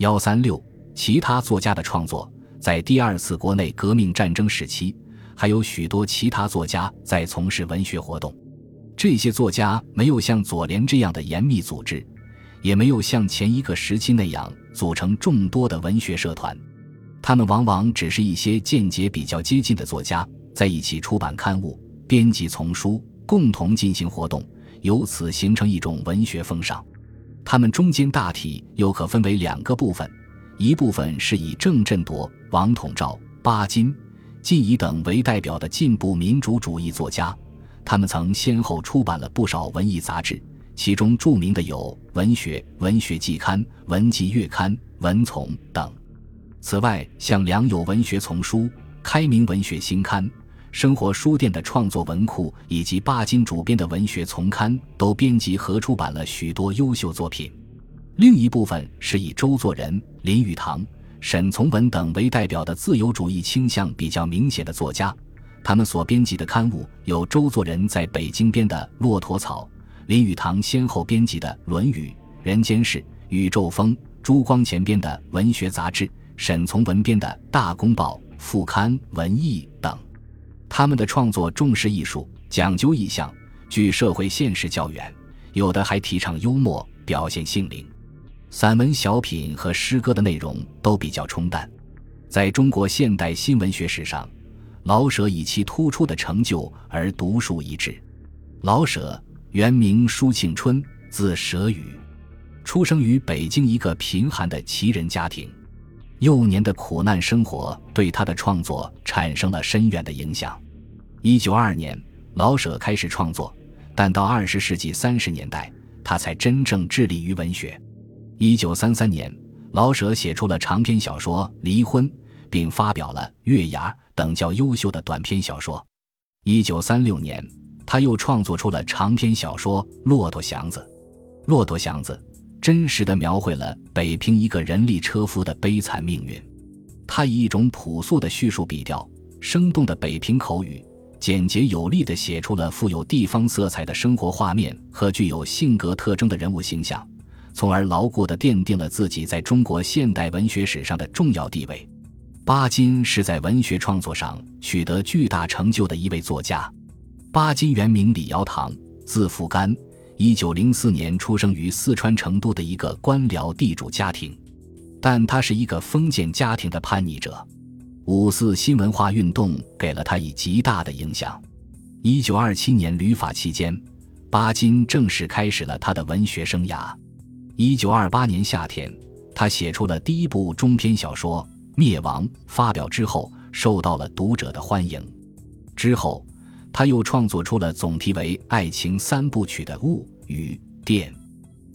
幺三六，其他作家的创作，在第二次国内革命战争时期，还有许多其他作家在从事文学活动。这些作家没有像左联这样的严密组织，也没有像前一个时期那样组成众多的文学社团。他们往往只是一些见解比较接近的作家，在一起出版刊物、编辑丛书，共同进行活动，由此形成一种文学风尚。他们中间大体又可分为两个部分，一部分是以郑振铎、王统照、巴金、靳仪等为代表的进步民主主义作家，他们曾先后出版了不少文艺杂志，其中著名的有《文学》《文学季刊》《文集月刊》《文丛》等。此外，像良友文学丛书、开明文学新刊、生活书店的创作文库，以及巴金主编的文学丛刊，都编辑和出版了许多优秀作品。另一部分是以周作人、林语堂、沈从文等为代表的自由主义倾向比较明显的作家，他们所编辑的刊物有周作人在北京编的《骆驼草》，林语堂先后编辑的《论语》《人间世》《宇宙风》，朱光潜编的文学杂志。沈从文编的《大公报》副刊《文艺》等，他们的创作重视艺术，讲究意象，距社会现实较远，有的还提倡幽默，表现性灵。散文、小品和诗歌的内容都比较冲淡。在中国现代新文学史上，老舍以其突出的成就而独树一帜。老舍原名舒庆春，字舍予，出生于北京一个贫寒的旗人家庭。幼年的苦难生活对他的创作产生了深远的影响。一九二二年，老舍开始创作，但到二十世纪三十年代，他才真正致力于文学。一九三三年，老舍写出了长篇小说《离婚》，并发表了《月牙》等较优秀的短篇小说。一九三六年，他又创作出了长篇小说《骆驼祥子》。《骆驼祥子》。真实的描绘了北平一个人力车夫的悲惨命运。他以一种朴素的叙述笔调、生动的北平口语，简洁有力地写出了富有地方色彩的生活画面和具有性格特征的人物形象，从而牢固地奠定了自己在中国现代文学史上的重要地位。巴金是在文学创作上取得巨大成就的一位作家。巴金原名李尧堂，字福干。一九零四年出生于四川成都的一个官僚地主家庭，但他是一个封建家庭的叛逆者。五四新文化运动给了他以极大的影响。一九二七年旅法期间，巴金正式开始了他的文学生涯。一九二八年夏天，他写出了第一部中篇小说《灭亡》，发表之后受到了读者的欢迎。之后。他又创作出了总题为《爱情三部曲》的《物与电》。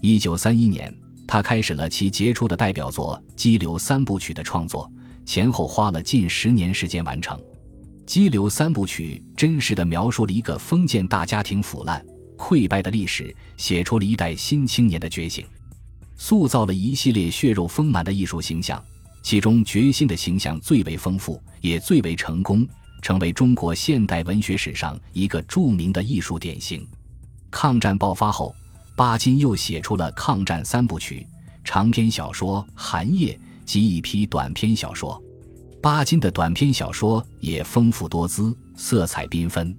一九三一年，他开始了其杰出的代表作《激流三部曲》的创作，前后花了近十年时间完成。《激流三部曲》真实地描述了一个封建大家庭腐烂溃败的历史，写出了一代新青年的觉醒，塑造了一系列血肉丰满的艺术形象，其中决心的形象最为丰富，也最为成功。成为中国现代文学史上一个著名的艺术典型。抗战爆发后，巴金又写出了抗战三部曲：长篇小说《寒夜》及一批短篇小说。巴金的短篇小说也丰富多姿，色彩缤纷。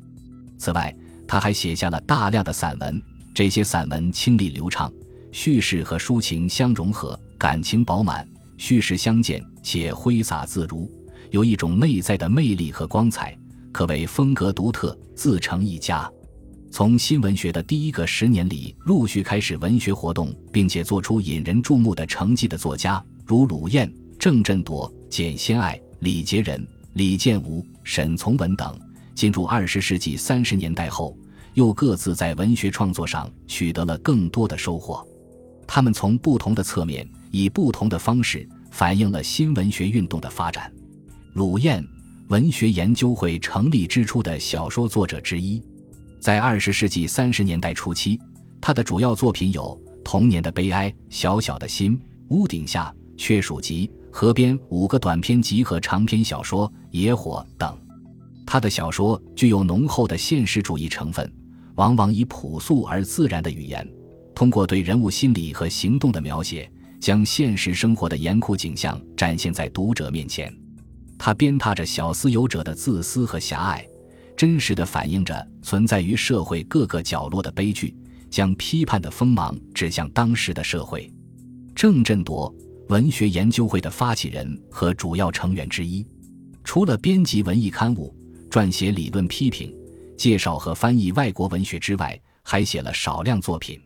此外，他还写下了大量的散文，这些散文清丽流畅，叙事和抒情相融合，感情饱满，叙事相间且挥洒自如。有一种内在的魅力和光彩，可谓风格独特，自成一家。从新文学的第一个十年里陆续开始文学活动，并且做出引人注目的成绩的作家，如鲁彦、郑振铎、简先爱、李杰仁、李建吾、沈从文等，进入二十世纪三十年代后，又各自在文学创作上取得了更多的收获。他们从不同的侧面，以不同的方式，反映了新文学运动的发展。鲁彦，文学研究会成立之初的小说作者之一，在二十世纪三十年代初期，他的主要作品有《童年的悲哀》《小小的心》《屋顶下》《雀鼠集》《河边》五个短篇集和长篇小说《野火》等。他的小说具有浓厚的现实主义成分，往往以朴素而自然的语言，通过对人物心理和行动的描写，将现实生活的严酷景象展现在读者面前。他鞭挞着小私有者的自私和狭隘，真实的反映着存在于社会各个角落的悲剧，将批判的锋芒指向当时的社会。郑振铎，文学研究会的发起人和主要成员之一，除了编辑文艺刊物、撰写理论批评、介绍和翻译外国文学之外，还写了少量作品。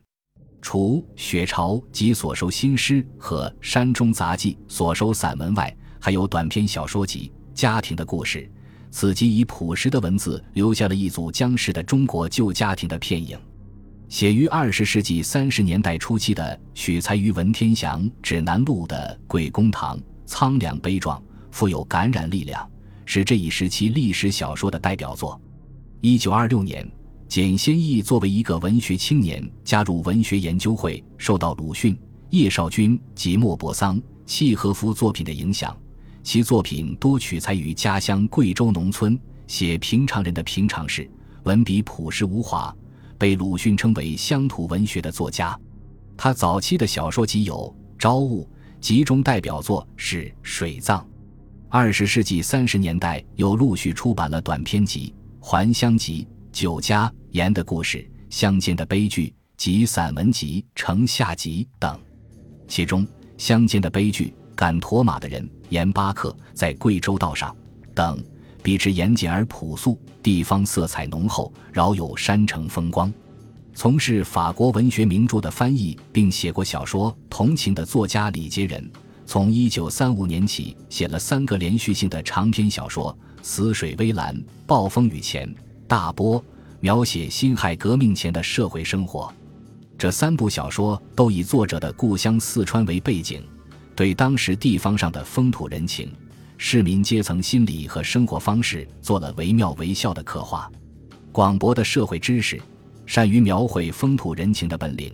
除《雪潮》及所收新诗和《山中杂记》所收散文外，还有短篇小说集《家庭的故事》，此集以朴实的文字留下了一组僵尸的中国旧家庭的片影。写于二十世纪三十年代初期的取材于文天祥指南录的《鬼公堂》，苍凉悲壮，富有感染力量，是这一时期历史小说的代表作。一九二六年，简先义作为一个文学青年加入文学研究会，受到鲁迅、叶绍钧及莫泊桑、契诃夫作品的影响。其作品多取材于家乡贵州农村，写平常人的平常事，文笔朴实无华，被鲁迅称为乡土文学的作家。他早期的小说集有《朝雾》，集中代表作是《水葬》。二十世纪三十年代又陆续出版了短篇集《还乡集》《酒家盐的故事》《乡间的悲剧》及散文集《城下集》等，其中《乡间的悲剧》。赶驼马的人，严巴克在贵州道上等，笔直严谨而朴素，地方色彩浓厚，饶有山城风光。从事法国文学名著的翻译，并写过小说《同情》的作家李杰仁，从1935年起写了三个连续性的长篇小说《死水微澜》《暴风雨前》《大波》，描写辛亥革命前的社会生活。这三部小说都以作者的故乡四川为背景。对当时地方上的风土人情、市民阶层心理和生活方式做了惟妙惟肖的刻画。广博的社会知识、善于描绘风土人情的本领，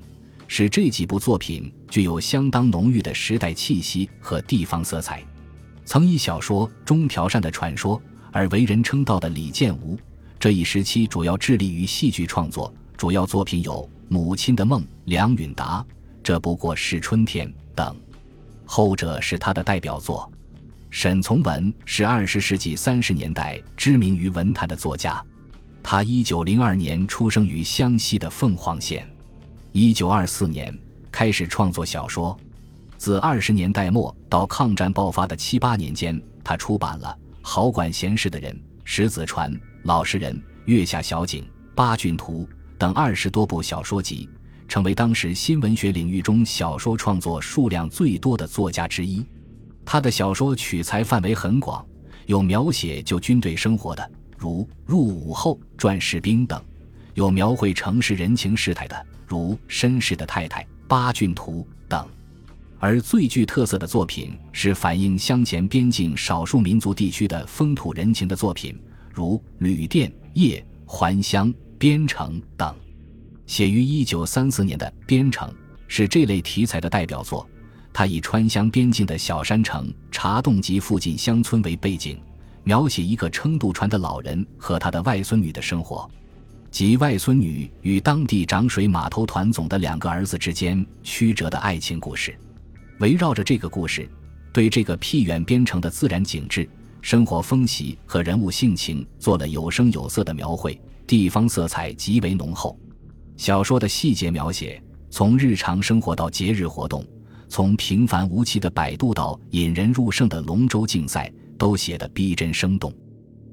使这几部作品具有相当浓郁的时代气息和地方色彩。曾以小说《中条扇的传说》而为人称道的李建吾，这一时期主要致力于戏剧创作，主要作品有《母亲的梦》《梁允达》《这不过是春天》等。后者是他的代表作。沈从文是二十世纪三十年代知名于文坛的作家，他一九零二年出生于湘西的凤凰县，一九二四年开始创作小说。自二十年代末到抗战爆发的七八年间，他出版了《好管闲事的人》《石子船》《老实人》《月下小景》《八骏图》等二十多部小说集。成为当时新文学领域中小说创作数量最多的作家之一。他的小说取材范围很广，有描写旧军队生活的，如《入伍后转士兵》等；有描绘城市人情世态的，如《绅士的太太》《八骏图》等。而最具特色的作品是反映乡前边境少数民族地区的风土人情的作品，如《旅店夜》《还乡》《边城》等。写于一九三四年的《边城》是这类题材的代表作。它以川湘边境的小山城茶洞及附近乡村为背景，描写一个撑渡船的老人和他的外孙女的生活，及外孙女与当地涨水码头团总的两个儿子之间曲折的爱情故事。围绕着这个故事，对这个僻远边城的自然景致、生活风习和人物性情做了有声有色的描绘，地方色彩极为浓厚。小说的细节描写，从日常生活到节日活动，从平凡无奇的摆渡到引人入胜的龙舟竞赛，都写得逼真生动。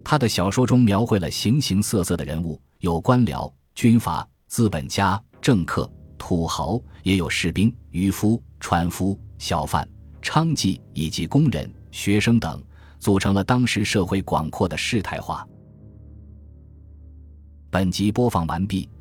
他的小说中描绘了形形色色的人物，有官僚、军阀、资本家、政客、土豪，也有士兵、渔夫、船夫、小贩、娼妓以及工人、学生等，组成了当时社会广阔的事态化。本集播放完毕。